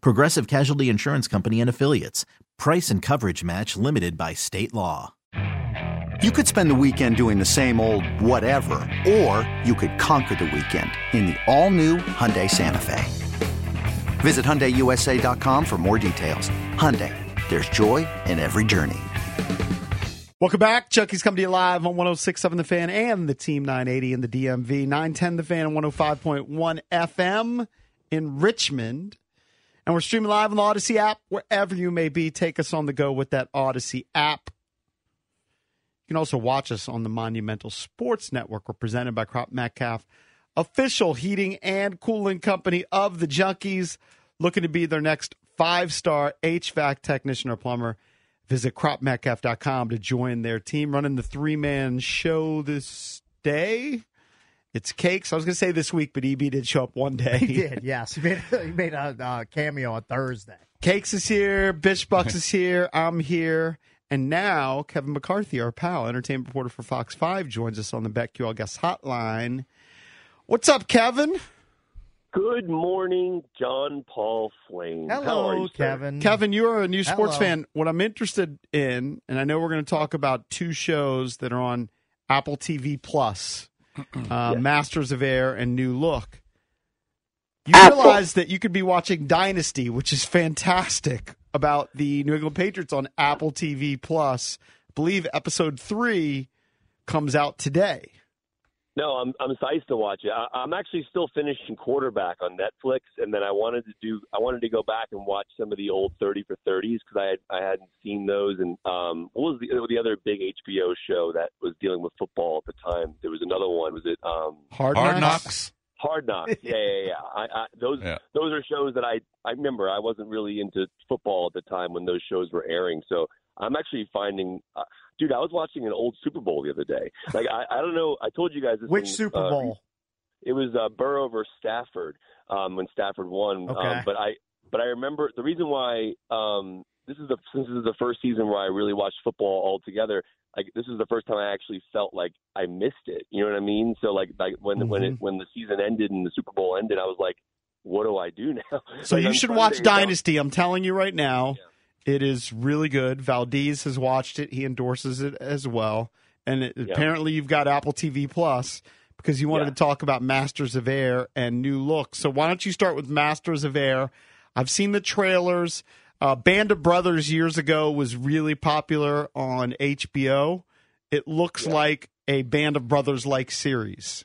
Progressive Casualty Insurance Company and Affiliates. Price and coverage match limited by state law. You could spend the weekend doing the same old whatever, or you could conquer the weekend in the all-new Hyundai Santa Fe. Visit HyundaiUSA.com for more details. Hyundai, there's joy in every journey. Welcome back. Chucky's coming to you live on 1067 The Fan and the Team 980 in the DMV. 910 The Fan and 105.1 FM in Richmond. And we're streaming live on the Odyssey app. Wherever you may be, take us on the go with that Odyssey app. You can also watch us on the Monumental Sports Network. We're presented by Cropp-Metcalfe, official heating and cooling company of the Junkies, looking to be their next five star HVAC technician or plumber. Visit cropmetcalf.com to join their team. Running the three man show this day. It's cakes. I was going to say this week, but EB did show up one day. He did, yes. He made, he made a uh, cameo on Thursday. Cakes is here. Bish Bucks is here. I'm here. And now Kevin McCarthy, our pal, entertainment reporter for Fox 5, joins us on the BetQL Guest Hotline. What's up, Kevin? Good morning, John Paul Flaim. How are Hello, you, sir? Kevin. Kevin, you are a new sports Hello. fan. What I'm interested in, and I know we're going to talk about two shows that are on Apple TV Plus, uh, Masters of Air and New Look. You realize that you could be watching Dynasty, which is fantastic, about the New England Patriots on Apple TV Plus. I believe episode three comes out today. No, I'm I'm psyched to watch it. I, I'm actually still finishing quarterback on Netflix, and then I wanted to do I wanted to go back and watch some of the old thirty for thirties because I had I hadn't seen those. And um, what was the the other big HBO show that was dealing with football at the time? There was another one. Was it um, Hard, Hard Knocks? Hard Knocks? Yeah, yeah, yeah. I, I, those Yeah. those are shows that I I remember. I wasn't really into football at the time when those shows were airing, so I'm actually finding. Uh, dude, I was watching an old Super Bowl the other day. Like I, I don't know. I told you guys this. Which in, Super uh, Bowl? it was uh, Burrow versus Stafford um, when Stafford won. Okay. Um, but I but I remember the reason why um, this is the since this is the first season where I really watched football all together. Like this is the first time I actually felt like I missed it. You know what I mean? So like like when when Mm-hmm. it when the season ended and the Super Bowl ended, I was like, what do I do now? So Like, you I'm should watch it out. Dynasty. I'm telling you right now, it is really good. Valdez has watched it. He endorses it as well. And it, apparently, you've got Apple TV Plus because you wanted Yeah. to talk about Masters of Air and New Look. So why don't you start with Masters of Air? I've seen the trailers. Uh, Band of Brothers years ago was really popular on HBO. It looks like a Band of Brothers like series.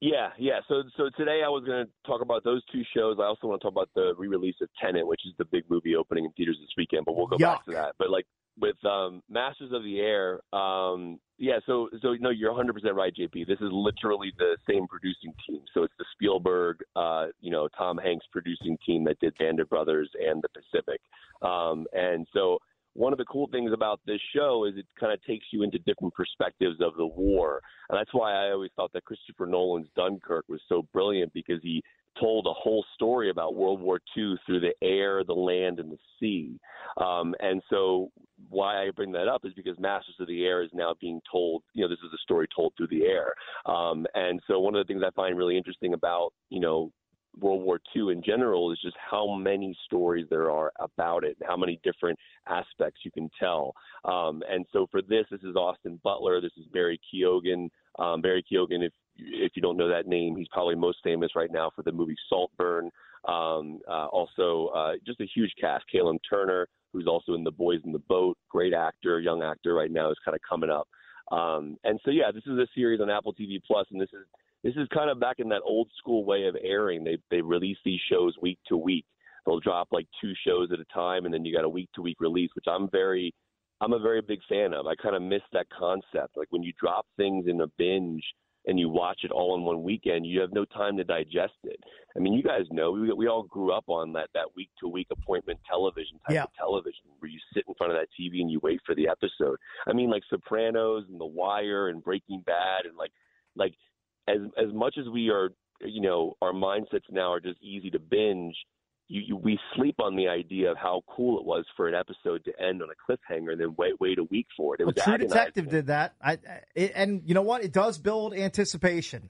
Yeah, yeah. So so today I was going to talk about those two shows. I also want to talk about the re-release of Tenet, which is the big movie opening in theaters this weekend. But we'll go back to that. But like with um, Masters of the Air, um, yeah. So so no, you're 100 percent right, JP. This is literally the same producing team. So it's the Spielberg, uh, you know, Tom Hanks producing team that did Band of Brothers and The Pacific. Um, and so one of the cool things about this show is it kind of takes you into different perspectives of the war. And that's why I always thought that Christopher Nolan's Dunkirk was so brilliant because he told a whole story about World War II through the air, the land, and the sea. Um, and so why I bring that up is because Masters of the Air is now being told, you know, this is a story told through the air. Um, and so one of the things I find really interesting about, you know, World War II in general is just how many stories there are about it and how many different aspects you can tell. Um, and so for this, this is Austin Butler. This is Barry Keoghan. Um, Barry Keoghan, if if you don't know that name, he's probably most famous right now for the movie Saltburn. Um, uh, also, uh, just a huge cast: Callum Turner, who's also in The Boys in the Boat. Great actor, young actor right now is kind of coming up. Um, and so yeah, this is a series on Apple TV Plus, and this is this is kind of back in that old school way of airing. They they release these shows week to week. They'll drop like two shows at a time, and then you got a week to week release, which I'm very I'm a very big fan of. I kind of miss that concept. Like when you drop things in a binge and you watch it all in one weekend, you have no time to digest it. I mean, you guys know we we all grew up on that that week to week appointment television type Yeah. of television where you sit in front of that TV and you wait for the episode. I mean, like Sopranos and The Wire and Breaking Bad and like like as as much as we are, you know, our mindsets now are just easy to binge. You, you we sleep on the idea of how cool it was for an episode to end on a cliffhanger and then wait wait a week for it. It Well, was True agonizing. Detective did that. I, I it, and you know what? It does build anticipation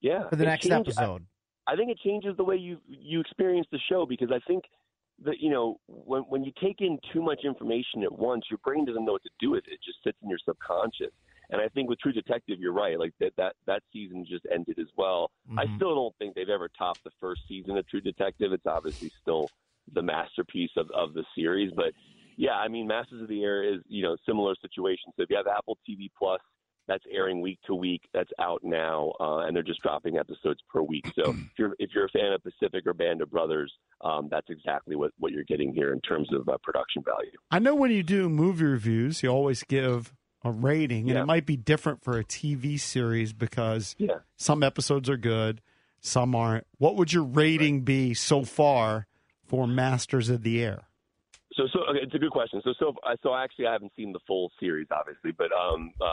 yeah for the next changed- episode. I think it changes the way you you experience the show because I think that you know when when you take in too much information at once, your brain doesn't know what to do with it. It just sits in your subconscious. And I think with True Detective, you're right. Like that that that season just ended as well. I Mhm. still don't think they've ever topped the first season of True Detective. It's obviously still the masterpiece of of the series, but yeah, I mean, Masters of the Air is you know similar situation. So if you have Apple TV Plus, that's airing week to week. That's out now, uh, and they're just dropping episodes per week. So if you're if you're a fan of Pacific or Band of Brothers, um, that's exactly what what you're getting here in terms of uh, production value. I know when you do movie reviews, you always give a rating, and it might be different for a TV series because Yeah. some episodes are good, some aren't. What would your rating be so far for Masters of the Air? So, so okay, it's a good question. So, so, so actually, I haven't seen the full series, obviously, but um, uh,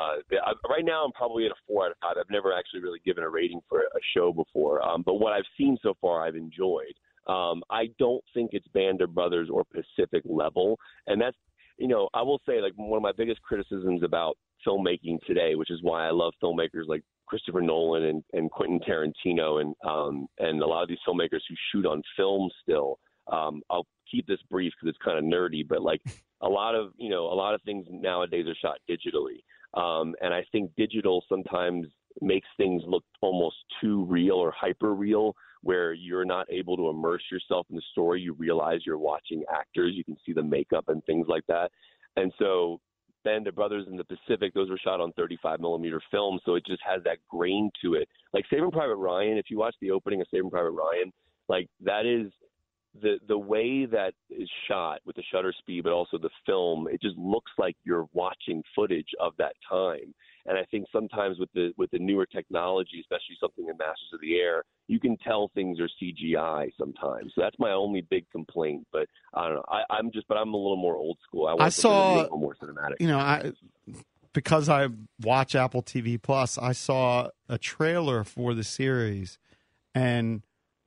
I, right now I'm probably at a four out of five. I've never actually really given a rating for a show before, um, but what I've seen so far, I've enjoyed. Um, I don't think it's Band of Brothers or Pacific level, and that's, you know, I will say like one of my biggest criticisms about filmmaking today, which is why I love filmmakers like Christopher Nolan and, and Quentin Tarantino and um, and a lot of these filmmakers who shoot on film still. Um, I'll keep this brief because it's kind of nerdy, but like a lot of you know a lot of things nowadays are shot digitally, um, and I think digital sometimes makes things look almost too real or hyper real, where you're not able to immerse yourself in the story. You realize you're watching actors, you can see the makeup and things like that, and so. Band the Brothers in the Pacific, those were shot on 35 millimeter film, so it just has that grain to it. Like Saving Private Ryan, if you watch the opening of Saving Private Ryan, like that is the the way that is shot with the shutter speed, but also the film, it just looks like you're watching footage of that time. And I think sometimes with the with the newer technology, especially something in Masters of the Air, you can tell things are CGI sometimes. So that's my only big complaint. But I don't know. I, I'm just, but I'm a little more old school. I, want I something to be saw- a more cinematic. You know, I because I watch Apple TV Plus, I saw a trailer for the series, and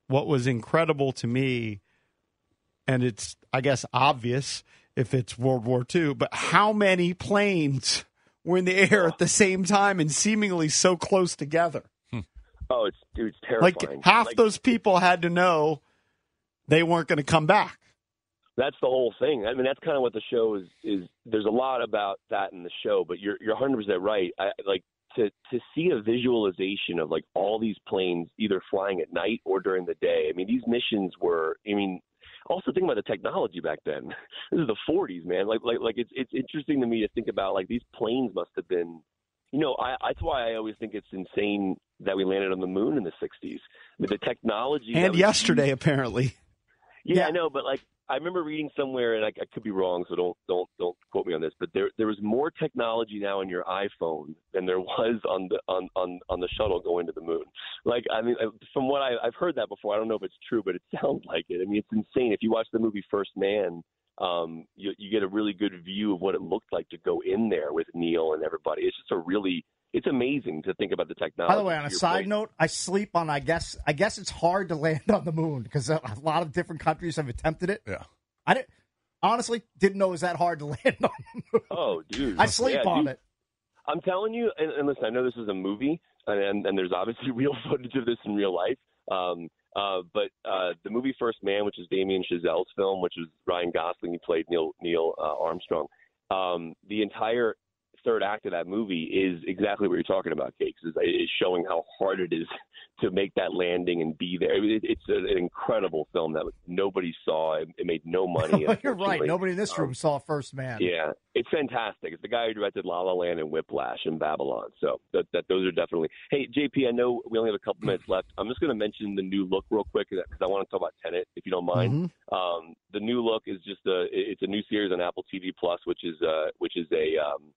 what was incredible to me, and it's I guess obvious if it's World War II, but how many planes were in the air at the same time and seemingly so close together? Oh, it's dude, it's terrifying. Like half Like, those people had to know they weren't going to come back. that's the whole thing. I mean, that's kind of what the show is. Is there's a lot about that in the show, but you're you're 100 percent right. I like to to see a visualization of like all these planes either flying at night or during the day. I mean, these missions were. I mean, also think about the technology back then. This is the 40s, man. Like like like it's it's interesting to me to think about like these planes must have been. You know, I, that's why I always think it's insane that we landed on the moon in the 60s. With the technology And yesterday, apparently. yeah, Yeah. I know, but like I remember reading somewhere, and I, I could be wrong, so don't don't don't quote me on this. But there there was more technology now in your iPhone than there was on the on on on the shuttle going to the moon. Like I mean, from what I, I've heard that before. I don't know if it's true, but it sounds like it. I mean, it's insane. If you watch the movie First Man, um, you you get a really good view of what it looked like to go in there with Neil and everybody. It's just a really it's amazing to think about the technology. By the way, on a side point. note, I sleep on. I guess. I guess it's hard to land on the moon because a a lot of different countries have attempted it. Yeah. I didn't. Honestly, didn't know it was that hard to land on the moon. oh, dude, I sleep Yeah, on dude. it. I'm telling you, and, and listen, I know this is a movie, and, and, and there's obviously real footage of this in real life. Um, uh, but uh, the movie First Man, which is Damien Chazelle's film, which is Ryan Gosling, he played Neil Neil uh, Armstrong. Um, the entire third act of that movie is exactly what you're talking about, Cakes. Is, is showing how hard it is to make that landing and be there. I mean, it, it's a, an incredible film that nobody saw. It, it made no money. You're right. Nobody in this room Um, saw First Man. yeah, it's fantastic. It's the guy who directed La La Land and Whiplash and Babylon. So that, that those are definitely. Hey, JP, I know we only have a couple minutes left. I'm just going to mention the new look real quick because I want to talk about Tenet, if you don't mind. Um, the new look is just a. It's a new series on Apple TV Plus, which is uh, which is a. Um,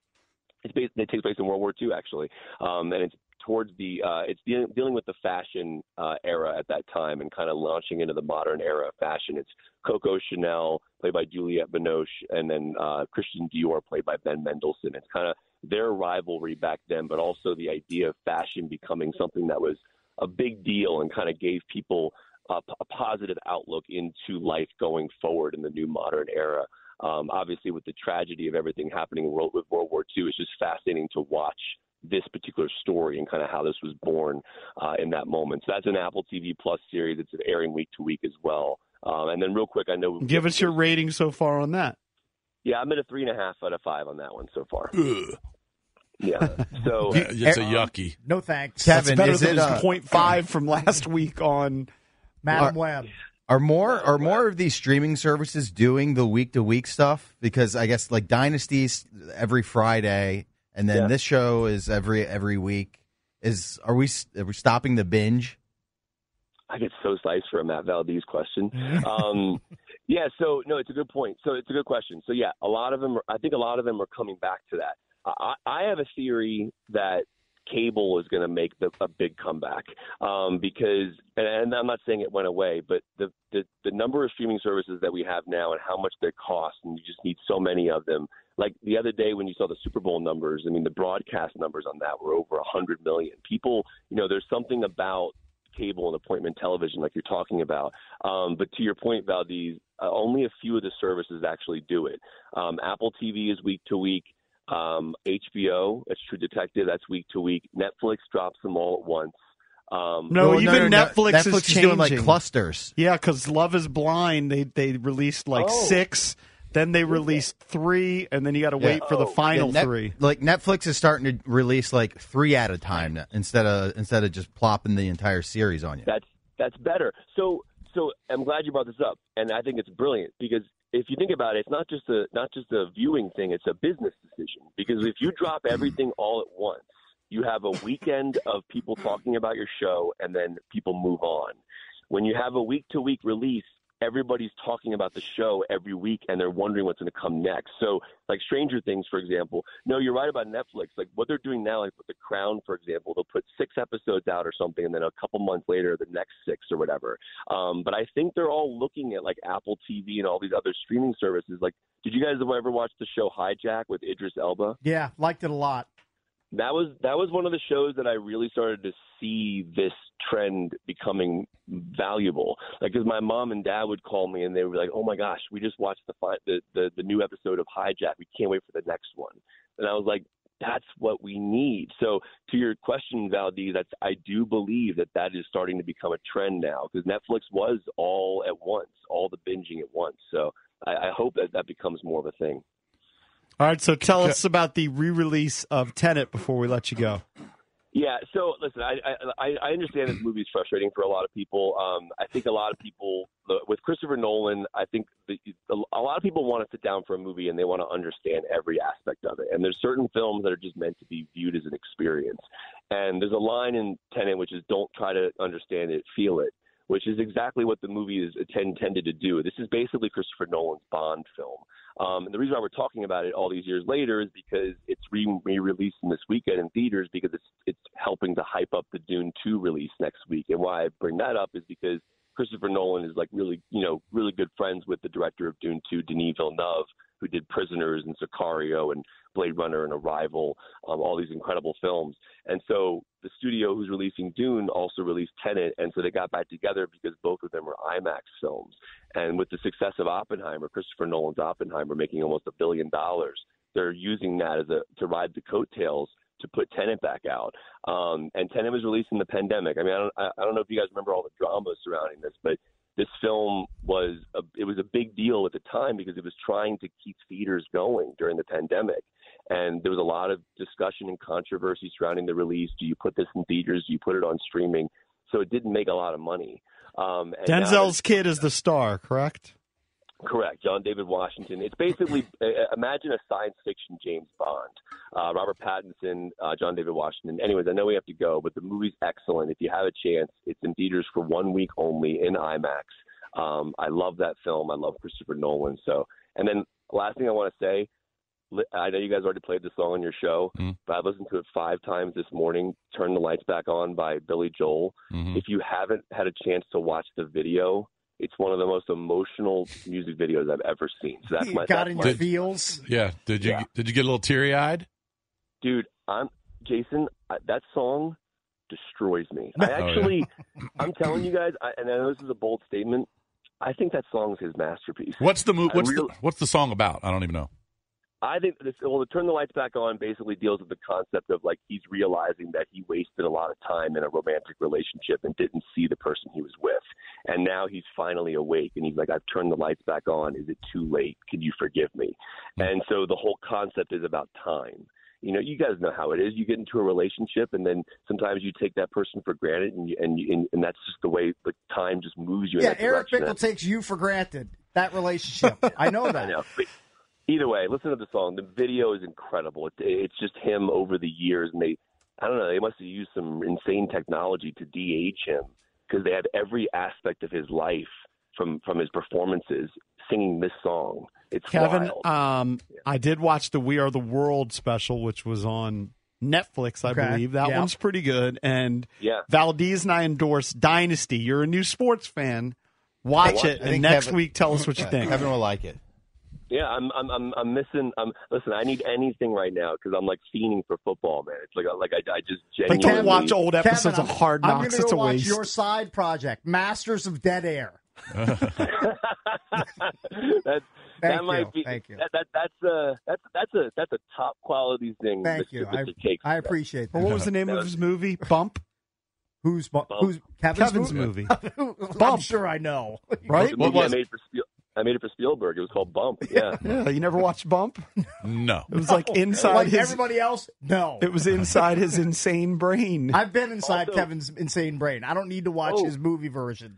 it's based, it takes place in World War II actually, um, and it's towards the uh, it's dealing, dealing with the fashion uh, era at that time and kind of launching into the modern era of fashion. It's Coco Chanel played by Juliette Binoche, and then uh, Christian Dior played by Ben Mendelsohn. It's kind of their rivalry back then, but also the idea of fashion becoming something that was a big deal and kind of gave people a, a positive outlook into life going forward in the new modern era. Um, obviously, with the tragedy of everything happening in world, with World War II, it's just fascinating to watch this particular story and kind of how this was born uh, in that moment. So that's an Apple TV Plus series. It's airing week to week as well. Um, and then, real quick, I know. Give us your rating so far on that. Yeah, I'm at a three and a half out of five on that one so far. Yeah. So it's a yucky. No thanks. That's Kevin, better is than it, his uh, point five from last week on. Madame Web. Are more are more of these streaming services doing the week to week stuff? Because I guess like Dynasties every Friday, and then Yeah. this show is every every week. Is are we are we stopping the binge? I get so sliced for a Matt Valdez question. Um, yeah, so no, it's a good point. So it's a good question. So yeah, a lot of them. Are, I think a lot of them are coming back to that. I, I have a theory that cable is going to make the, a big comeback um, because, and, I'm not saying it went away, but the, the the number of streaming services that we have now and how much they cost, and you just need so many of them. Like the other day when you saw the Super Bowl numbers, I mean, the broadcast numbers on that were over 100 million. People, you know, there's something about cable and appointment television, like you're talking about. Um, but to your point, Valdez, uh, only a few of the services actually do it. Um, Apple TV is week to week. Um, HBO, that's True Detective, that's week to week. Netflix drops them all at once. Um, No, Well, even no, Netflix, Netflix is is doing like clusters. Yeah, because Love Is Blind, they they released like Oh. six, then they released three, and then you got to wait for the Oh. final Yeah, Net- three. Like Netflix is starting to release like three at a time now, instead of instead of just plopping the entire series on you. That's that's better. So so I'm glad you brought this up, and I think it's brilliant because if you think about it, it's not just a not just a viewing thing; it's a business decision. Because if you drop everything all at once, you have a weekend of people talking about your show, and then people move on. When you have a week to week release, everybody's talking about the show every week and they're wondering what's going to come next. So, like Stranger Things, for example. No, you're right about Netflix. Like what they're doing now, like with The Crown, for example, they'll put six episodes out or something, and then a couple months later, the next six or whatever. Um, but I think they're all looking at like Apple TV and all these other streaming services. Like, did you guys ever watch the show Hijack with Idris Elba? Yeah, liked it a lot. That was that was one of the shows that I really started to see this trend becoming valuable. Like, because my mom and dad would call me and they were like, "Oh my gosh, we just watched the fi- the the, the new episode of Hijack. We can't wait for the next one." And I was like, "That's what we need." So, to your question, Valdez, that's I do believe that that is starting to become a trend now because Netflix was all at once, all the binging at once. So, I, I hope that that becomes more of a thing. All right, so tell us about the re-release of Tenet before we let you go. Yeah. So listen, I I, I understand this movie is frustrating for a lot of people. Um, I think a lot of people with Christopher Nolan, I think the, a lot of people want to sit down for a movie and they want to understand every aspect of it. And there's certain films that are just meant to be viewed as an experience. And there's a line in Tenet which is "Don't try to understand it, feel it." Which is exactly what the movie is intended to do. This is basically Christopher Nolan's Bond film. Um, and the reason why we're talking about it all these years later is because it's re- re-releasing this weekend in theaters because it's it's helping to hype up the Dune 2 release next week. And why I bring that up is because Christopher Nolan is like really, you know, really good friends with the director of Dune 2, Denis Villeneuve, who did Prisoners and Sicario and Blade Runner and Arrival, um, all these incredible films. And so the studio who's releasing Dune also released Tenet, and so they got back together because both of them were IMAX films. And with the success of Oppenheimer, Christopher Nolan's Oppenheimer making almost a billion dollars, they're using that as a to ride the coattails to put Tenet back out. Um, and Tenet was released in the pandemic. I mean, I don't, I don't know if you guys remember all the drama surrounding this, but this film was a, it was a big deal at the time because it was trying to keep theaters going during the pandemic. And there was a lot of discussion and controversy surrounding the release. Do you put this in theaters? Do you put it on streaming? So it didn't make a lot of money. Um, Denzel's kid is the star, correct? Correct, John David Washington. It's basically imagine a science fiction James Bond. Uh, Robert Pattinson, uh, John David Washington. Anyways, I know we have to go, but the movie's excellent. If you have a chance, it's in theaters for one week only in IMAX. Um, I love that film. I love Christopher Nolan. So, and then last thing I want to say, I know you guys already played the song on your show, Mm. but I listened to it five times this morning. Turn the lights back on by Billy Joel. Mhm. If you haven't had a chance to watch the video, it's one of the most emotional music videos I've ever seen. So that's my got that's in my- your feels. Yeah. Did you Yeah. did you get a little teary eyed? Dude. I'm Jason. I, that song destroys me. I Oh, yeah. actually, I'm telling you guys, I, and I know this is a bold statement. I think that song's his masterpiece. What's the move? What's real- the what's the song about? I don't even know. I think this. Well, the turn the lights back on basically deals with the concept of like he's realizing that he wasted a lot of time in a romantic relationship and didn't see the person he was with, and now he's finally awake and he's like, I've turned the lights back on. Is it too late? Can you forgive me? Hmm. And so the whole concept is about time. You know, you guys know how it is. You get into a relationship, and then sometimes you take that person for granted, and you, and, you, and and that's just the way the time just moves you. Yeah, that Eric. Bickel takes you for granted. That relationship. I know that. I know. Either way, listen to the song. The video is incredible. It, it's just him over the years, and they, I don't know, they must have used some insane technology to de-age him because they had every aspect of his life from from his performances singing this song. It's Kevin, wild. um, I did watch the We Are the World special, which was on Netflix, I Okay. believe. That Yeah. one's pretty good. And Yeah. Valdez and I endorse Dynasty. You're a new sports fan. Watch watch it, it. and next Kevin- week tell us what you think. Kevin will like it. Yeah, I'm I'm I'm, I'm missing. I'm listen. I need anything right now because I'm like fiending for football, man. It's like like I, I just Like, genuinely don't watch old episodes I'm, of Hard I'm Knocks. gonna It's go a watch waste. your side project, Masters of Dead Air. that Thank that might you, be thank you. That, that that's a that's that's a that's a top quality thing. Thank Mr. you. Mr. I, Cakes. I appreciate that. Well, what was the name of his movie? Bump? Who's bu- who's Kevin's, Kevin's movie. I'm Bump. sure I know. Right? What was I made for Spiel- I made it for Spielberg. It was called Bump. Yeah. Yeah, you never watched Bump? No. It was like inside like his. everybody else, no. It was inside his insane brain. I've been inside Also- Kevin's insane brain. I don't need to watch Oh. his movie version.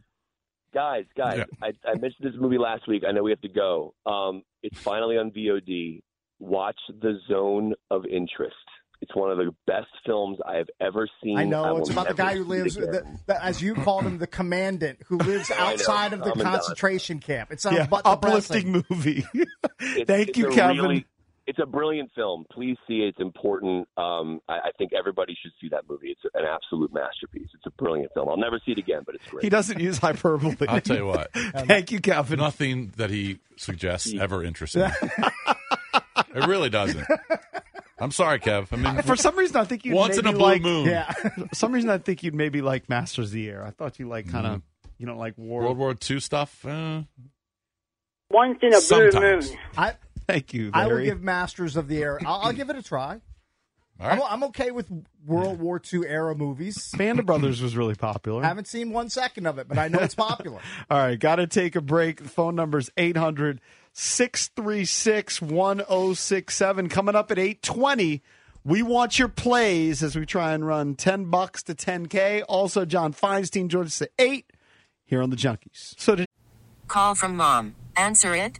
Guys, guys, Yeah. I, I mentioned this movie last week. I know we have to go. Um, it's finally on VOD. Watch The Zone of Interest. It's one of the best films I have ever seen. I know will it's about the guy who lives, the, the, as you called him, the commandant who lives outside of the Tom and Don. concentration camp. It's sounds yeah, uplifting movie. Thank it's you, a Kevin. really- it's a brilliant film. Please see it. It's important. Um, I, I think everybody should see that movie. It's an absolute masterpiece. It's a brilliant film. I'll never see it again, but it's great. he doesn't use hyperbole. I'll tell you what. Thank you, Kevin. Nothing that he suggests ever interests me. it really doesn't. I'm sorry, Kev. I mean, For some reason, I think you once in maybe a blue like, moon. Yeah. For some reason, I think you'd maybe like Masters of the Air. I thought you like kind of, you know, like war. World War II stuff. Uh, Once in a blue moon. I Thank you, I will give Masters of the Air. I'll, I'll give it a try. all right. I'm, I'm okay with World War II era movies. Band of Brothers was really popular. I Haven't seen one second of it, but I know it's popular. All right, got to take a break. The phone number is 800 636 1067. Coming up at 820. We want your plays as we try and run 10 bucks to 10K. Also, John Feinstein joins us at 8 here on the Junkies. So, did- Call from mom. Answer it.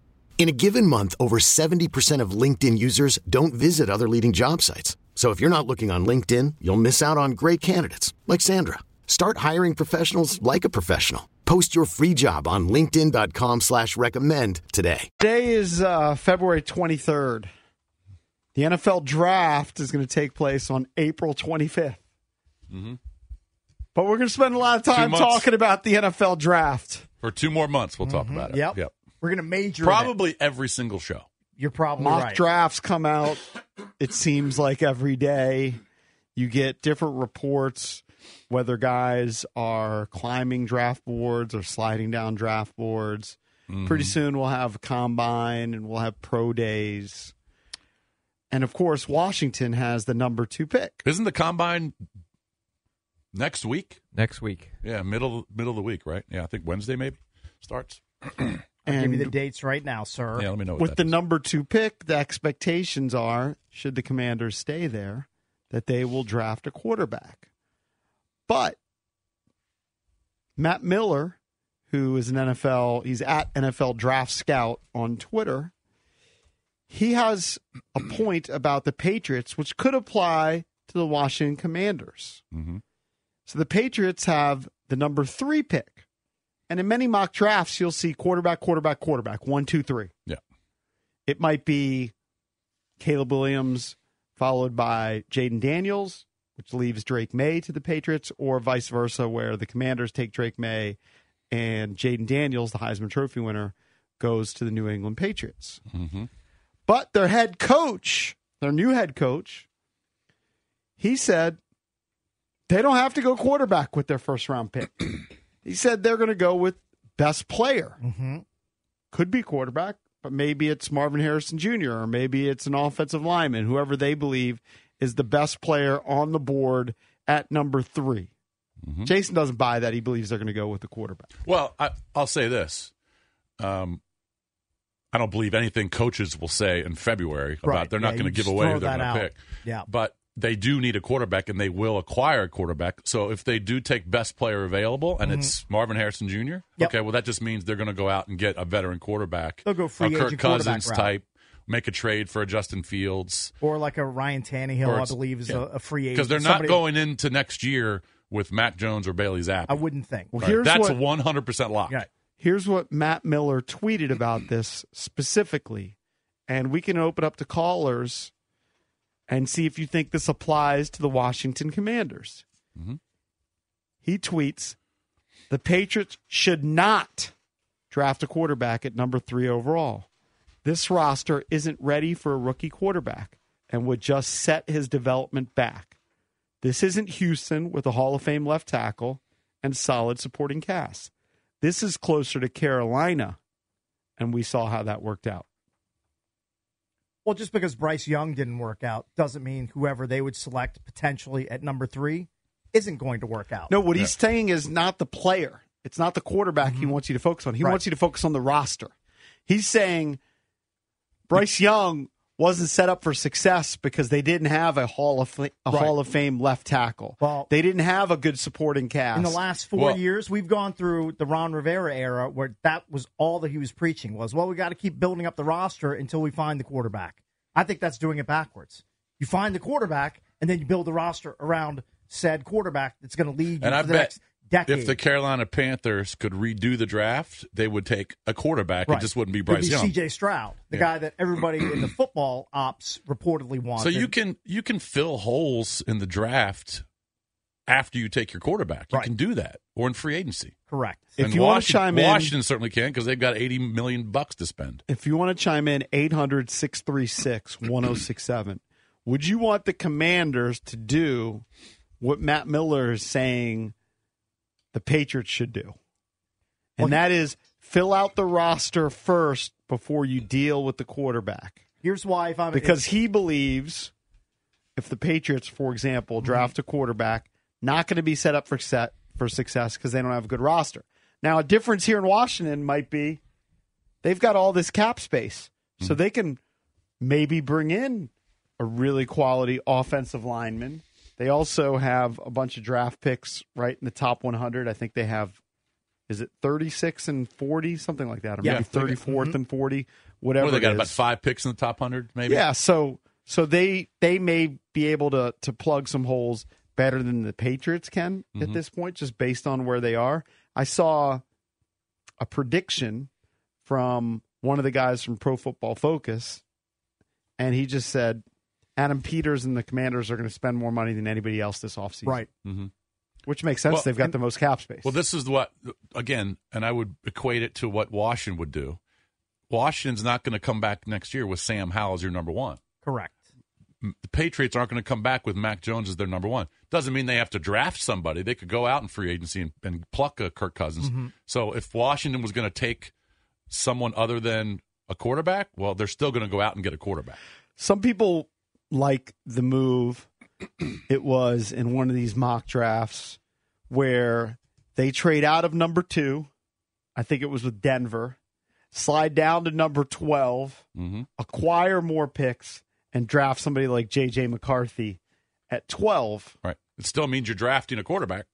In a given month, over 70% of LinkedIn users don't visit other leading job sites. So if you're not looking on LinkedIn, you'll miss out on great candidates like Sandra. Start hiring professionals like a professional. Post your free job on linkedin.com slash recommend today. Today is uh, February 23rd. The NFL draft is going to take place on April 25th. Mhm. But we're going to spend a lot of time talking about the NFL draft. For two more months, we'll talk about it. Yep. Yep. We're going to major. in it. Probably every single show. You're probably Mock right. drafts come out, it seems like every day. You get different reports, whether guys are climbing draft boards or sliding down draft boards. Mm-hmm. Pretty soon we'll have combine and we'll have pro days. And of course, Washington has the number two pick. Isn't the combine next week? Next week. Yeah, middle middle of the week, right? Yeah, I think Wednesday maybe starts. I'll give you the dates right now, sir. Yeah, let me know what with the is. number two pick, the expectations are, should the commanders stay there, that they will draft a quarterback. But Matt Miller, who is an NFL, he's at NFL Draft Scout on Twitter, he has a point about the Patriots, which could apply to the Washington Commanders. Mhm. So the Patriots have the number three pick. And in many mock drafts, you'll see quarterback, quarterback, quarterback, one, two, three. Yeah. It might be Caleb Williams followed by Jayden Daniels, which leaves Drake Maye to the Patriots, or vice versa, where the Commanders take Drake Maye and Jayden Daniels, the Heisman Trophy winner, goes to the New England Patriots. Mm-hmm. But their head coach, their new head coach, he said they don't have to go quarterback with their first round pick. He said they're going to go with best player. Mm-hmm. Could be quarterback, but maybe it's Marvin Harrison Jr., or maybe it's an offensive lineman, whoever they believe is the best player on the board at number 3 Mm-hmm. Jason doesn't buy that. He believes they're going to go with the quarterback. Well, I, I'll say this. Um, I don't believe anything coaches will say in February about Right. they're not Yeah, going to give away who they're going to pick. Yeah. But they do need a quarterback, and they will acquire a quarterback. So if they do take best player available, and it's Marvin Harrison Jr., Mm-hmm. Yep. okay, well that just means they're going to go out and get a veteran quarterback. They'll go free a Kirk agent quarterback Cousins route. type, make a trade for a Justin Fields. Or like a Ryan Tannehill, Or I believe, is yeah. a, a free agent. because they're not Somebody- going into next year with Mac Jones or Bailey Zappe. I wouldn't think. Well, Right. here's That's what, one hundred percent lock. Right. Here's what Matt Miller tweeted about this specifically, and we can open up to callers and see if you think this applies to the Washington Commanders. Mhm. He tweets The Patriots should not draft a quarterback at number three overall. This roster isn't ready for a rookie quarterback and would just set his development back. This isn't Houston with a Hall of Fame left tackle and solid supporting cast. This is closer to Carolina, and we saw how that worked out. Well, just because Bryce Young didn't work out doesn't mean whoever they would select potentially at number three isn't going to work out. No, what he's saying is not the player. It's not the quarterback he mm-hmm. wants you to focus on. He Right. wants you to focus on the roster. He's saying Bryce Young wasn't set up for success because they didn't have a Hall of a Right. Hall of Fame left tackle. Well- they didn't have a good supporting cast. In the last four Well- years, we've gone through the Ron Rivera era where that was all that he was preaching was, well, we got to keep building up the roster until we find the quarterback. I think that's doing it backwards. You find the quarterback, and then you build the roster around said quarterback that's going to lead you And I the bet next decade. if the Carolina Panthers could redo the draft, they would take a quarterback. Right. It just wouldn't be Could Bryce Young. C.J. Stroud, the Yeah. guy that everybody in the football ops reportedly wants. So you can you can fill holes in the draft after you take your quarterback. You Right. can do that, or in free agency. correct. If and you wanna Washington, chime in- Washington certainly can because they've got eighty million bucks to spend. if you want to chime in 800-636-1067 would you want the commanders to do what matt miller is saying the patriots should do. And Well, that is fill out the roster first before you deal with the quarterback. Here's why if I'm because he believes if the patriots for example mm-hmm. draft a quarterback not going to be set up for set for success because they don't have a good roster. Now a difference here in washington might be they've got all this cap space, so mm-hmm. they can maybe bring in a really quality offensive lineman. They also have a bunch of draft picks right in the top 100. I think they have is it 36 and 40, something like that, or Yeah. maybe 34th Mhm. and 40, whatever. What, they got about five picks in the top hundred, maybe. Yeah, so so they they may be able to to plug some holes better than the Patriots can at Mhm. this point, just based on where they are. I saw a prediction from one of the guys from Pro Football Focus, and he just said Adam Peters and the Commanders are going to spend more money than anybody else this offseason. Right. Mm-hmm. Which makes sense. Well, They've got and- the most cap space. Well, this is what again, and I would equate it to what Washington would do. Washington's not going to come back next year with Sam Howell as your number one. Correct. The Patriots aren't going to come back with Mac Jones as their number one. Doesn't mean they have to draft somebody. They could go out in free agency and, and pluck a Kirk Cousins. Mhm. So if Washington was going to take someone other than a quarterback, well, they're still going to go out and get a quarterback. Some people like the move. it was in one of these mock drafts where they trade out of number two. I think it was with Denver. Slide down to number 12, Mm-hmm. acquire more picks, and draft somebody like J.J. McCarthy at 12. Right. It still means you're drafting a quarterback.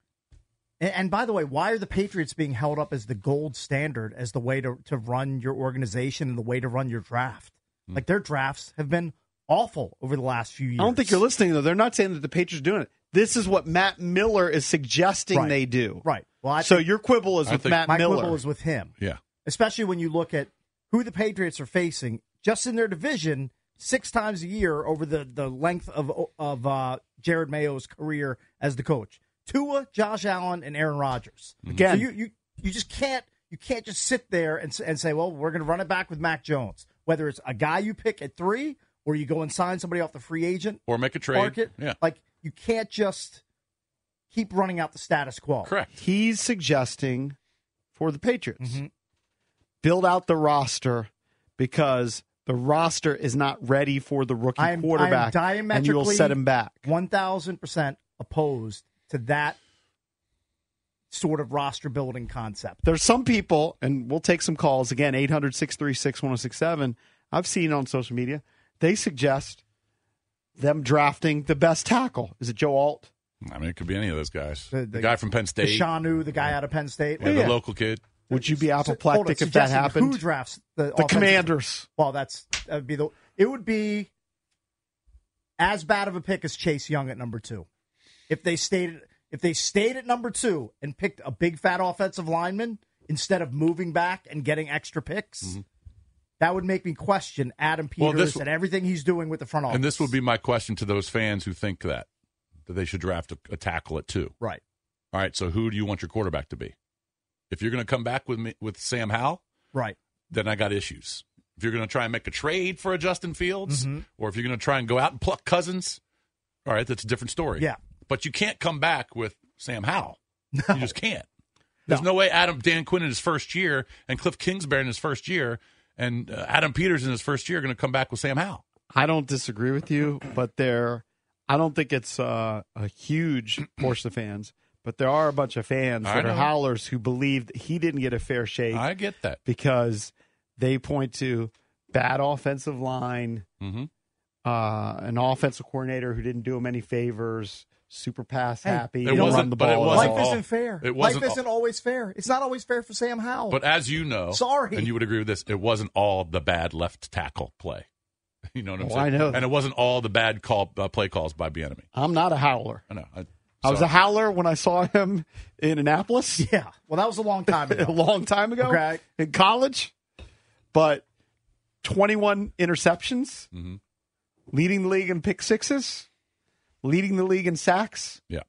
And, and by the way, why are the Patriots being held up as the gold standard as the way to, to run your organization and the way to run your draft? Hmm. Like their drafts have been awful over the last few years. I don't think you're listening, though. They're not saying that the Patriots are doing it. This is what Matt Miller is suggesting Right. they do. Right. Well, I so think- your quibble is I with think- Matt My Miller. quibble is with him. Yeah. especially when you look at who the Patriots are facing just in their division six times a year over the, the length of of uh, Jerod Mayo's career as the coach. Tua, Josh Allen, and Aaron Rodgers. Again. so you, you you just can't you can't just sit there and and say, well, we're going to run it back with Mac Jones. Whether it's a guy you pick at three or you go and sign somebody off the free agent Or make a trade. market, Yeah. like you can't just keep running out the status quo. Correct. He's suggesting for the Patriots Mhm. build out the roster because the roster is not ready for the rookie I am, quarterback, I am and diametrically you'll set him back. One thousand percent opposed to that sort of roster building concept. There's some people, and we'll take some calls again 800 636 1067. I've seen on social media, they suggest them drafting the best tackle. Is it Joe Alt? I mean, it could be any of those guys. The, The- the- guy from Penn The State, Shanu, the guy out of Penn State. yeah, the local kid. Would you be So- on, apoplectic if that happened? Who drafts the, the Commanders. Well, that's that would be the. It would be as bad of a pick as Chase Young at number two. If they stayed, if they stayed at number two and picked a big fat offensive lineman instead of moving back and getting extra picks, mm-hmm. That would make me question Adam Peters Mm-hmm. Well, this- and everything he's doing with the front office. And this would be my question to those fans who think that that they should draft a, a tackle at two. right. All right, so who do you want your quarterback to be? If you're going to come back with me with Sam Howell, Right. then I got issues. If you're going to try and make a trade for a Justin Fields, Mhm. or if you're going to try and go out and pluck Cousins, all right, that's a different story. Yeah. but you can't come back with Sam Howell. You just can't. There's no. way Adam Dan Quinn in his first year and Cliff Kingsbury in his first year and uh, Adam Peters in his first year are going to come back with Sam Howell. I don't disagree with you, but there, I don't think it's uh, a huge portion of fans, but there are a bunch of fans I that are howlers who believe that he didn't get a fair shake I get that. because they point to bad offensive line, Mm-hmm. uh, an offensive coordinator who didn't do him any favors, super pass Hey, happy, It didn't wasn't- run the but it wasn't Life all. all- isn't fair. it Life wasn't all- isn't always fair. It's not always fair for Sam Howell. But as you know, Sorry. and you would agree with this, it wasn't all the bad left tackle play. You know what I'm Oh, saying? I know. And it wasn't all the bad call uh, play calls by Bieniemy. I'm not a howler. I know. I, I was a howler when I saw him in Annapolis yeah. Well, that was a long time a long time ago Okay. in college, but 21 interceptions, Mhm. leading the league in pick sixes, leading the league in sacks. Yeah.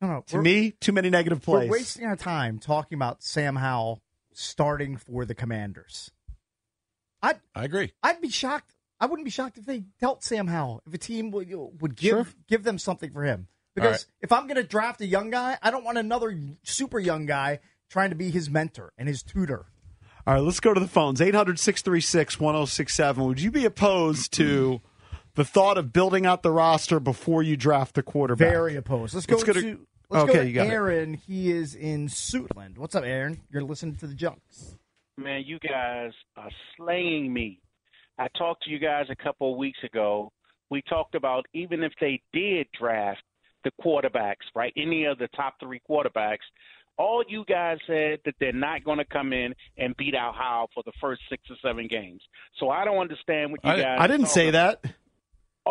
no, no. To we're- me, too many negative plays. We're wasting our time talking about Sam Howell starting for the Commanders. I'd I agree. I'd be shocked. I wouldn't be shocked if they dealt Sam Howell if a team would would give Sure. give them something for him. Because right. if I'm going to draft a young guy, I don't want another super young guy trying to be his mentor and his tutor. All right, let's go to the phones. 800 636 1067. Would you be opposed to the thought of building out the roster before you draft the quarterback? Very opposed. Let's go Let's go to- to, let's Okay, go to you got it. Aaron. He is in Suitland. What's up, Aaron? You're listening to the Junks. Man, you guys are slaying me. I talked to you guys a couple of weeks ago. We talked about even if they did draft the quarterbacks, right? Any of the top three quarterbacks, All you guys said that they're not going to come in and beat out Howell for the first six or seven games. So I don't understand what you guys. I didn't say that.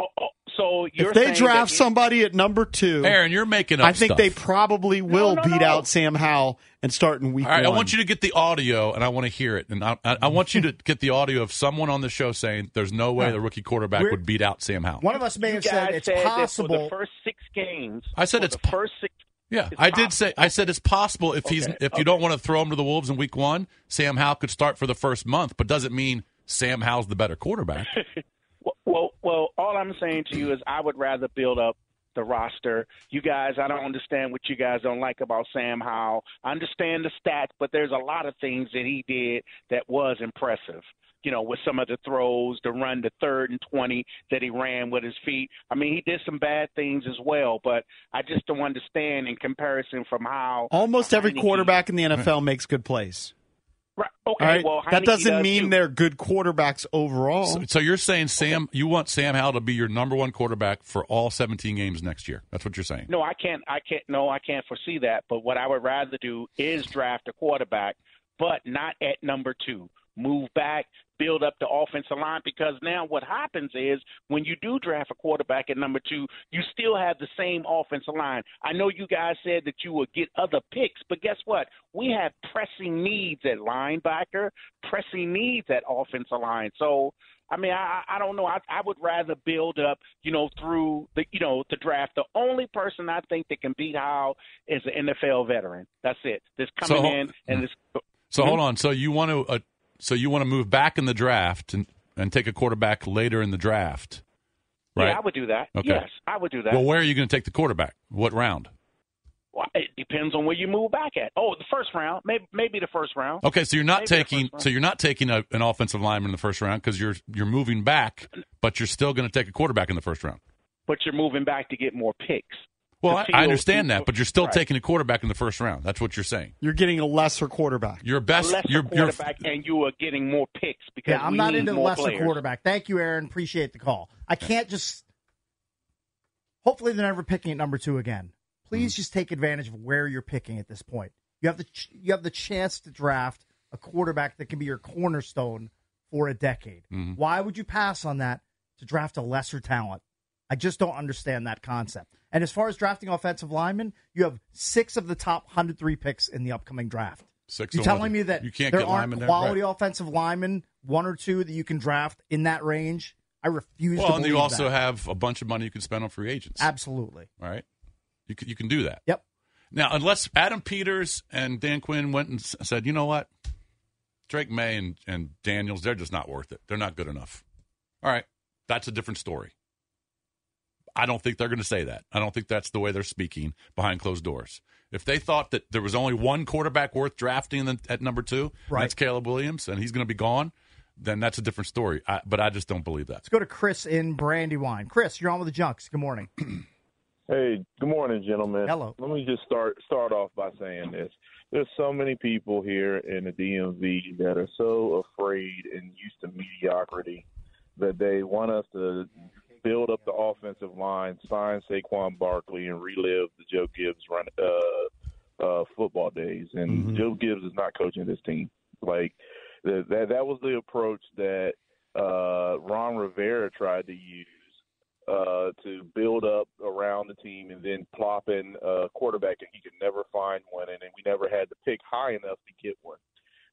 Oh, oh, so you're If they draft somebody at number two, Aaron, you're making up I think stuff. they probably will beat out Sam Howell and start in week All right, I want you to get the audio, and I want to hear it. And I, I, I want you to get the audio of someone on the show saying there's no way Yeah. the rookie quarterback We're- would beat out Sam Howell. One of us may You have said it's said that for possible. the first six games. I said it's the first six. Yeah, It's I did say. I said it's possible if he's Okay, if you don't want to throw him to the wolves in week one, Sam Howell could start for the first month, but doesn't mean Sam Howell's the better quarterback. Well, well, all I'm saying to you is I would rather build up the roster. You guys, I don't understand what you guys don't like about Sam Howell. I understand the stats, but there's a lot of things that he did that was impressive. You know, with some of the throws, the run, the third and 20 that he ran with his feet. I mean, he did some bad things as well, but I just don't understand in comparison from how Almost every quarterback in the NFL makes good plays. Right. Okay. All right? Well, that doesn't does mean too. they're good quarterbacks overall. So, so you're saying Sam, you want Sam Howell to be your number one quarterback for all 17 games next year? That's what you're saying. No, I can't. I can't. No, I can't foresee that. But what I would rather do is draft a quarterback, but not at number two. Move back, build up the offensive line because now what happens is when you do draft a quarterback at number two, you still have the same offensive line. I know you guys said that you would get other picks, but guess what? We have pressing needs at linebacker, pressing needs at offensive line. So I mean, I I don't know. I I would rather build up, you know, through the you know the draft. The only person I think that can beat Howell is an NFL veteran. That's it. That's coming So- in and this. So Mhm. hold on. So you want to uh, so you want to move back in the draft and and take a quarterback later in the draft, right? Yeah, I would do that. Okay. Yes, I would do that. Well, where are you going to take the quarterback? What round? Well, it depends on where you move back at. Oh, the first round, maybe maybe the first round. Okay, so you're not Maybe taking so you're not taking a, an offensive lineman in the first round because you're you're moving back, but you're still going to take a quarterback in the first round. but you're moving back to get more picks. Well, I, I understand that, but you're still Right. taking a quarterback in the first round. That's what you're saying. You're getting a lesser quarterback. Your best, lesser your, your quarterback, and you are getting more picks because Yeah, I'm not into the lesser players. quarterback. Thank you, Aaron. Appreciate the call. I can't just. Hopefully, they're never picking at number two again. Please just take advantage of where you're picking at this point. You have the ch- you have the chance to draft a quarterback that can be your cornerstone for a decade. Mhm. Why would you pass on that to draft a lesser talent? I just don't understand that concept. And as far as drafting offensive linemen, you have six of the top 103 picks in the upcoming draft. Six You're one. telling me that You can't there get aren't quality Right. offensive linemen, one or two that you can draft in that range? I refuse Well, to and you also that. have a bunch of money you can spend on free agents. Absolutely. All right, you can, you can do that. Yep. Now, unless Adam Peters and Dan Quinn went and said, you know what, Drake Maye and, and Daniels, they're just not worth it. They're not good enough. All right, that's a different story. I don't think they're going to say that. I don't think that's the way they're speaking behind closed doors. If they thought that there was only one quarterback worth drafting at number two, Right. that's Caleb Williams, and he's going to be gone, then that's a different story. I, but I just don't believe that. Let's go to Chris in Brandywine. Chris, you're on with the Junks. Good morning. Hey, good morning, gentlemen. Hello. Let me just start start off by saying this. There's so many people here in the DMV that are so afraid and used to mediocrity that they want us to build up the offensive line, sign Saquon Barkley, and relive the Joe Gibbs run uh, uh, football days. And Joe Gibbs is not coaching this team. Like that, that, that was the approach that uh, Ron Rivera tried to use uh, to build up around the team and then plop in a quarterback and he could never find one and then we never had to pick high enough to get one.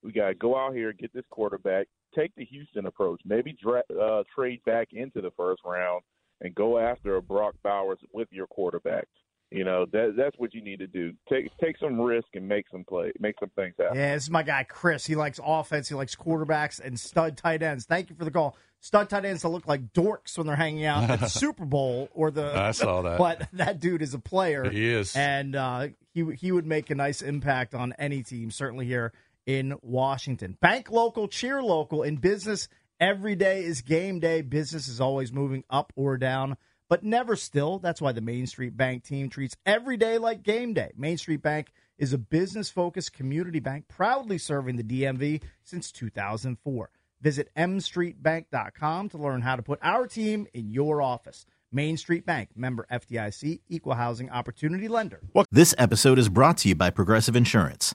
We got to go out here, get this quarterback, take the Houston approach, maybe dra- uh, trade back into the first round and go after a Brock Bowers with your quarterback. You know that that's what you need to do. Take take some risk and make some play, make some things happen. Yeah, this is my guy, Chris. He likes offense, he likes quarterbacks, and stud tight ends. Thank you for the call. Stud tight ends that look like dorks when they're hanging out at the Super Bowl or the. I saw that. But that dude is a player. He is. And uh, he, he would make a nice impact on any team, certainly here in Washington. Bank local, cheer local. In business, every day is game day. Business is always moving up or down but never still. That's why the Main Street Bank team treats every day like game day. Main Street Bank is a business focused community bank proudly serving the DMV since 2004. Visit mstreetbank.com to learn how to put our team in your office. Main Street Bank, member FDIC, equal housing opportunity lender. This episode is brought to you by Progressive Insurance.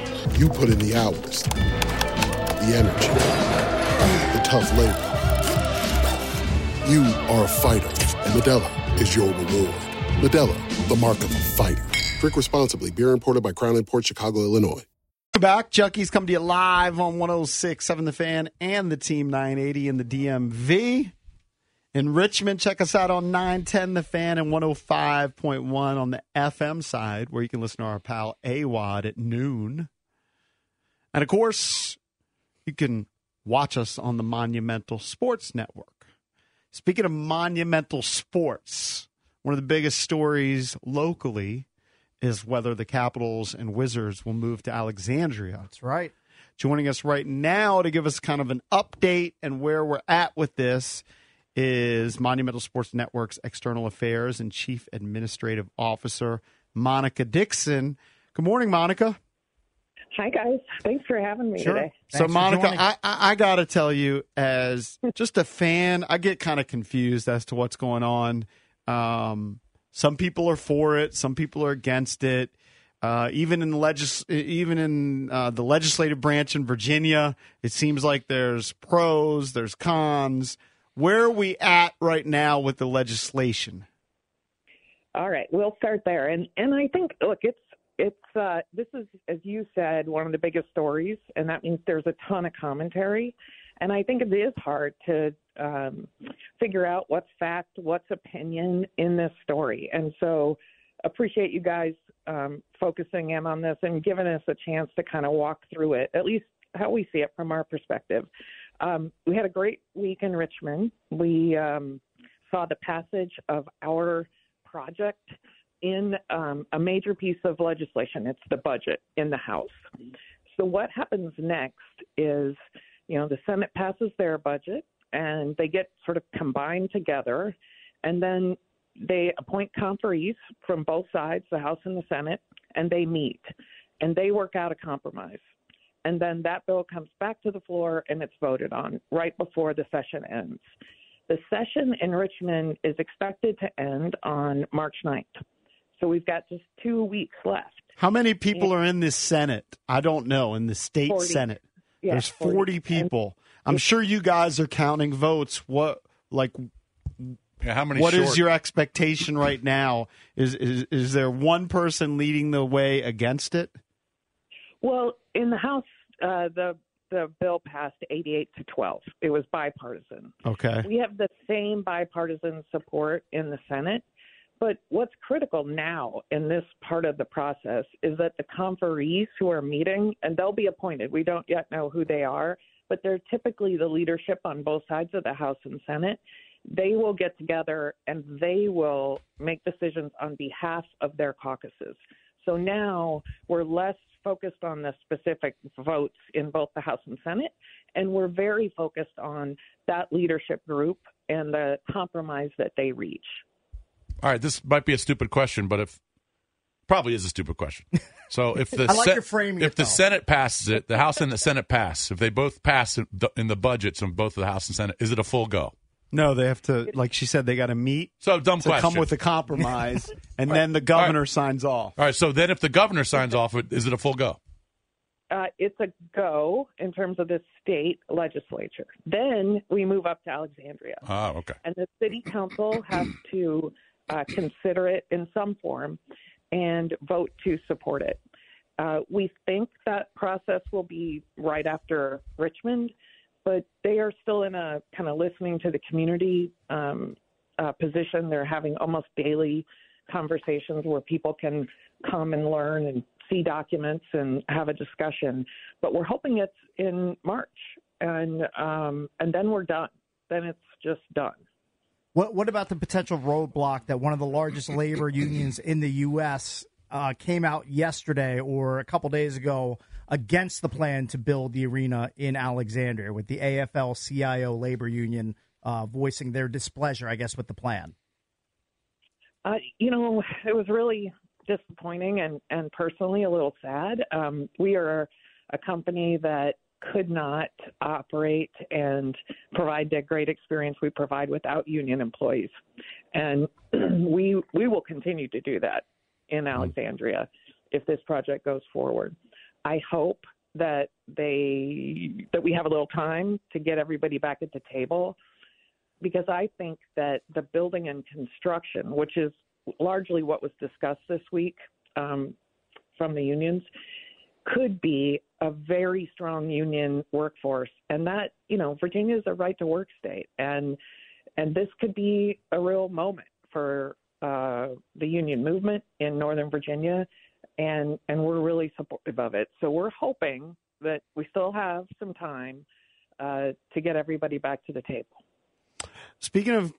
You put in the hours, the energy, the tough labor. You are a fighter, and Modelo is your reward. Modelo, the mark of a fighter. Drink responsibly. Beer imported by Crown Port Chicago, Illinois. Back. Junkies come to you live on 106.7 The Fan and the Team 980 in the DMV. In Richmond, check us out on 910 The Fan and 105.1 on the FM side, where you can listen to our pal AWAD at noon. And of course, you can watch us on the Monumental Sports Network. Speaking of monumental sports, one of the biggest stories locally is whether the Capitals and Wizards will move to Alexandria. That's right. Joining us right now to give us kind of an update and where we're at with this is Monumental Sports Network's External Affairs and Chief Administrative Officer, Monica Dixon. Good morning, Monica. Hi guys, thanks for having me Sure. today. So, Monica, I, I, I got to tell you, as just a fan, I get kind of confused as to what's going on. Um, some people are for it, some people are against it. Uh, even in the legis- even in uh, the legislative branch in Virginia, it seems like there's pros, there's cons. Where are we at right now with the legislation? All right, we'll start there. And and I think look, it's it's uh, this is as you said one of the biggest stories, and that means there's a ton of commentary. And I think it is hard to um, figure out what's fact, what's opinion in this story. And so appreciate you guys um, focusing in on this and giving us a chance to kind of walk through it, at least how we see it from our perspective. Um, we had a great week in Richmond. We um, saw the passage of our project in um, a major piece of legislation. It's the budget in the House. So what happens next is, you know, the Senate passes their budget and they get sort of combined together, and then they appoint conferees from both sides, the House and the Senate, and they meet and they work out a compromise. And then that bill comes back to the floor and it's voted on right before the session ends. The session in Richmond is expected to end on March 9th. So we've got just two weeks left. How many people are in this Senate? I don't know. In the state 40. Senate, Yeah, there's 40. 40 people. I'm sure you guys are counting votes. What like Yeah, how many What is short? your expectation right now? Is, is is there one person leading the way against it? Well, in the House, uh, the the bill passed 88 to 12. It was bipartisan. Okay. We have the same bipartisan support in the Senate. But what's critical now in this part of the process is that the conferees who are meeting, and they'll be appointed, we don't yet know who they are, but they're typically the leadership on both sides of the House and Senate. They will get together and they will make decisions on behalf of their caucuses. So now we're less focused on the specific votes in both the House and Senate, and we're very focused on that leadership group and the compromise that they reach. All right, this might be a stupid question, but if probably is a stupid question. So if the I like Se- your framing if it, the. Senate passes it, the House and the Senate pass. If they both pass in the- in the budgets of both the House and Senate, is it a full go? No, they have to, like she said, they got to meet. So dumb to question. come with a compromise, and then the governor signs off. All right. So then, if the governor signs off, is it a full go? Uh, it's a go in terms of the state legislature. Then we move up to Alexandria. Ah, okay. and the city council has to uh, consider it in some form and vote to support it. Uh, we think that process will be right after Richmond, but they are still in a kind of listening to the community um, uh, position. They're having almost daily conversations where people can come and learn and see documents and have a discussion. But we're hoping it's in March, and um, and then we're done. Then it's just done. What What about the potential roadblock that one of the largest labor unions in the U.S. Uh, came out yesterday or a couple days ago against the plan to build the arena in Alexandria, with the AFL-CIO labor union uh, voicing their displeasure, I guess, with the plan? Uh, you know, it was really disappointing and, and personally a little sad. Um, we are a company that could not operate and provide the great experience we provide without union employees. And we we will continue to do that in Alexandria if this project goes forward. I hope that they that we have a little time to get everybody back at the table because I think that the building and construction, which is largely what was discussed this week um, from the unions, could be a very strong union workforce, and that you know Virginia is a right to work state, and and this could be a real moment for uh, the union movement in Northern Virginia, and and we're really supportive of it. So we're hoping that we still have some time uh, to get everybody back to the table. Speaking of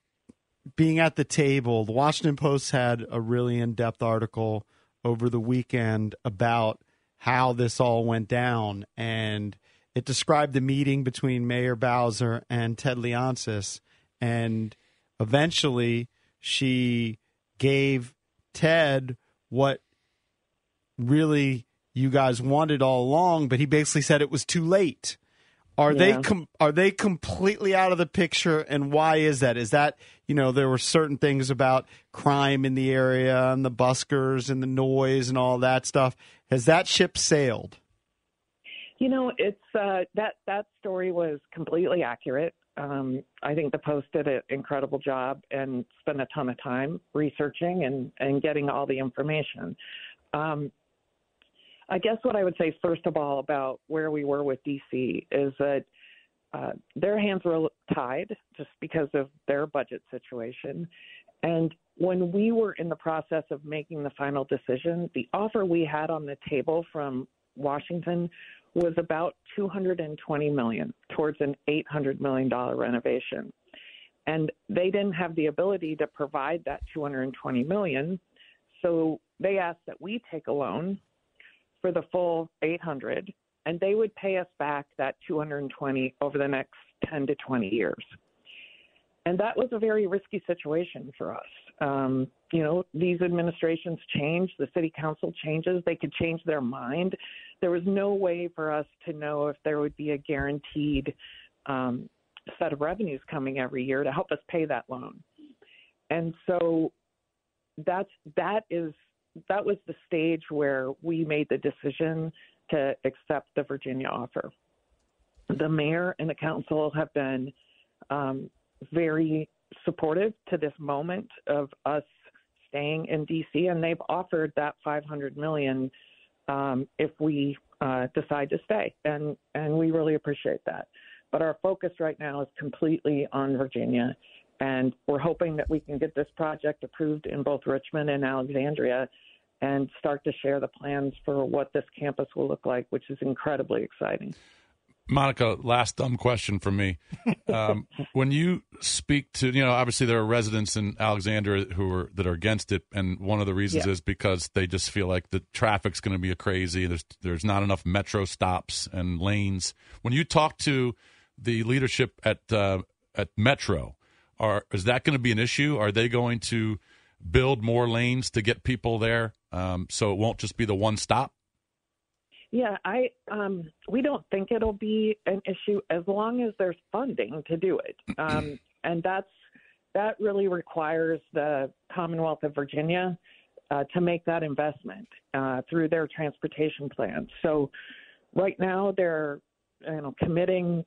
being at the table, the Washington Post had a really in depth article over the weekend about how this all went down. And it described the meeting between Mayor Bowser and Ted Leonsis. And eventually she gave Ted what really you guys wanted all along, but he basically said it was too late. Are Yeah. they com- are they completely out of the picture and why is that? Is that, you know, there were certain things about crime in the area and the buskers and the noise and all that stuff. Has that ship sailed? You know, it's uh, that that story was completely accurate. Um, I think the Post did an incredible job and spent a ton of time researching and and getting all the information. Um, I guess what I would say first of all about where we were with DC is that uh, their hands were tied just because of their budget situation. And when we were in the process of making the final decision, the offer we had on the table from Washington was about 220 million towards an 800 million dollar renovation. And they didn't have the ability to provide that 220 million, so they asked that we take a loan for the full 800 and they would pay us back that 220 over the next 10 to 20 years. And that was a very risky situation for us. Um, you know, these administrations change, the city council changes, they could change their mind. There was no way for us to know if there would be a guaranteed um, set of revenues coming every year to help us pay that loan. And so that's that is that was the stage where we made the decision to accept the Virginia offer. The mayor and the council have been um, very supportive to this moment of us staying in DC, and they've offered that 500 million um, if we uh, decide to stay, and and we really appreciate that. But our focus right now is completely on Virginia, and we're hoping that we can get this project approved in both Richmond and Alexandria, and start to share the plans for what this campus will look like, which is incredibly exciting. Monica, last dumb question from me. Um, when you speak to, you know, obviously there are residents in Alexandria who are that are against it, and one of the reasons Yeah. is because they just feel like the traffic's going to be a crazy. There's there's not enough metro stops and lanes. When you talk to the leadership at uh, at Metro, are is that going to be an issue? Are they going to build more lanes to get people there, um, so it won't just be the one stop? Yeah, I um we don't think it'll be an issue as long as there's funding to do it. Um and that's that really requires the Commonwealth of Virginia uh, to make that investment uh, through their transportation plan. So right now they're you know committing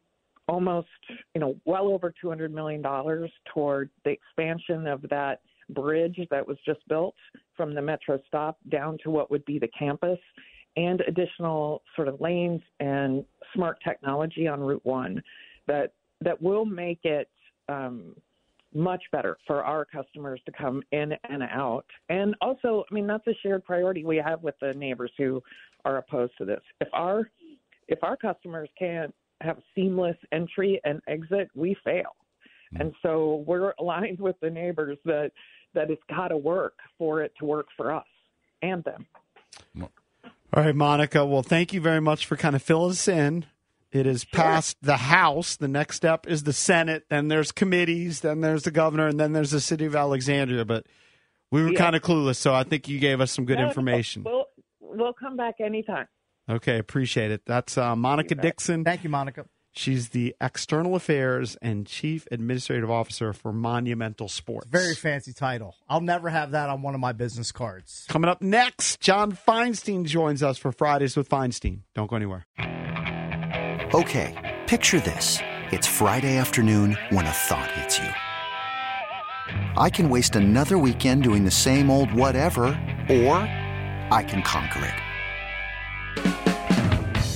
almost you know well over 200 million dollars toward the expansion of that bridge that was just built from the metro stop down to what would be the campus and additional sort of lanes and smart technology on route 1 that that will make it um, much better for our customers to come in and out. And also, I mean, that's a shared priority we have with the neighbors who are opposed to this. If our if our customers can't have seamless entry and exit, we fail. Hmm. And so we're aligned with the neighbors that that it's got to work for it to work for us and them. All right, Monica. Well, thank you very much for kind of filling us in. It is past the House. The next step is the Senate. Then there's committees. Then there's the governor, and then there's the city of Alexandria. But we were Yeah. kind of clueless, so I think you gave us some good No, no, information. We'll we'll come back anytime. Okay, appreciate it. That's uh, Monica Dixon. Thank you, Monica. She's the External Affairs and Chief Administrative Officer for Monumental Sports. Very fancy title. I'll never have that on one of my business cards. Coming up next, John Feinstein joins us for Fridays with Feinstein. Don't go anywhere. Okay, picture this. It's Friday afternoon when a thought hits you. I can waste another weekend doing the same old whatever, or I can conquer it.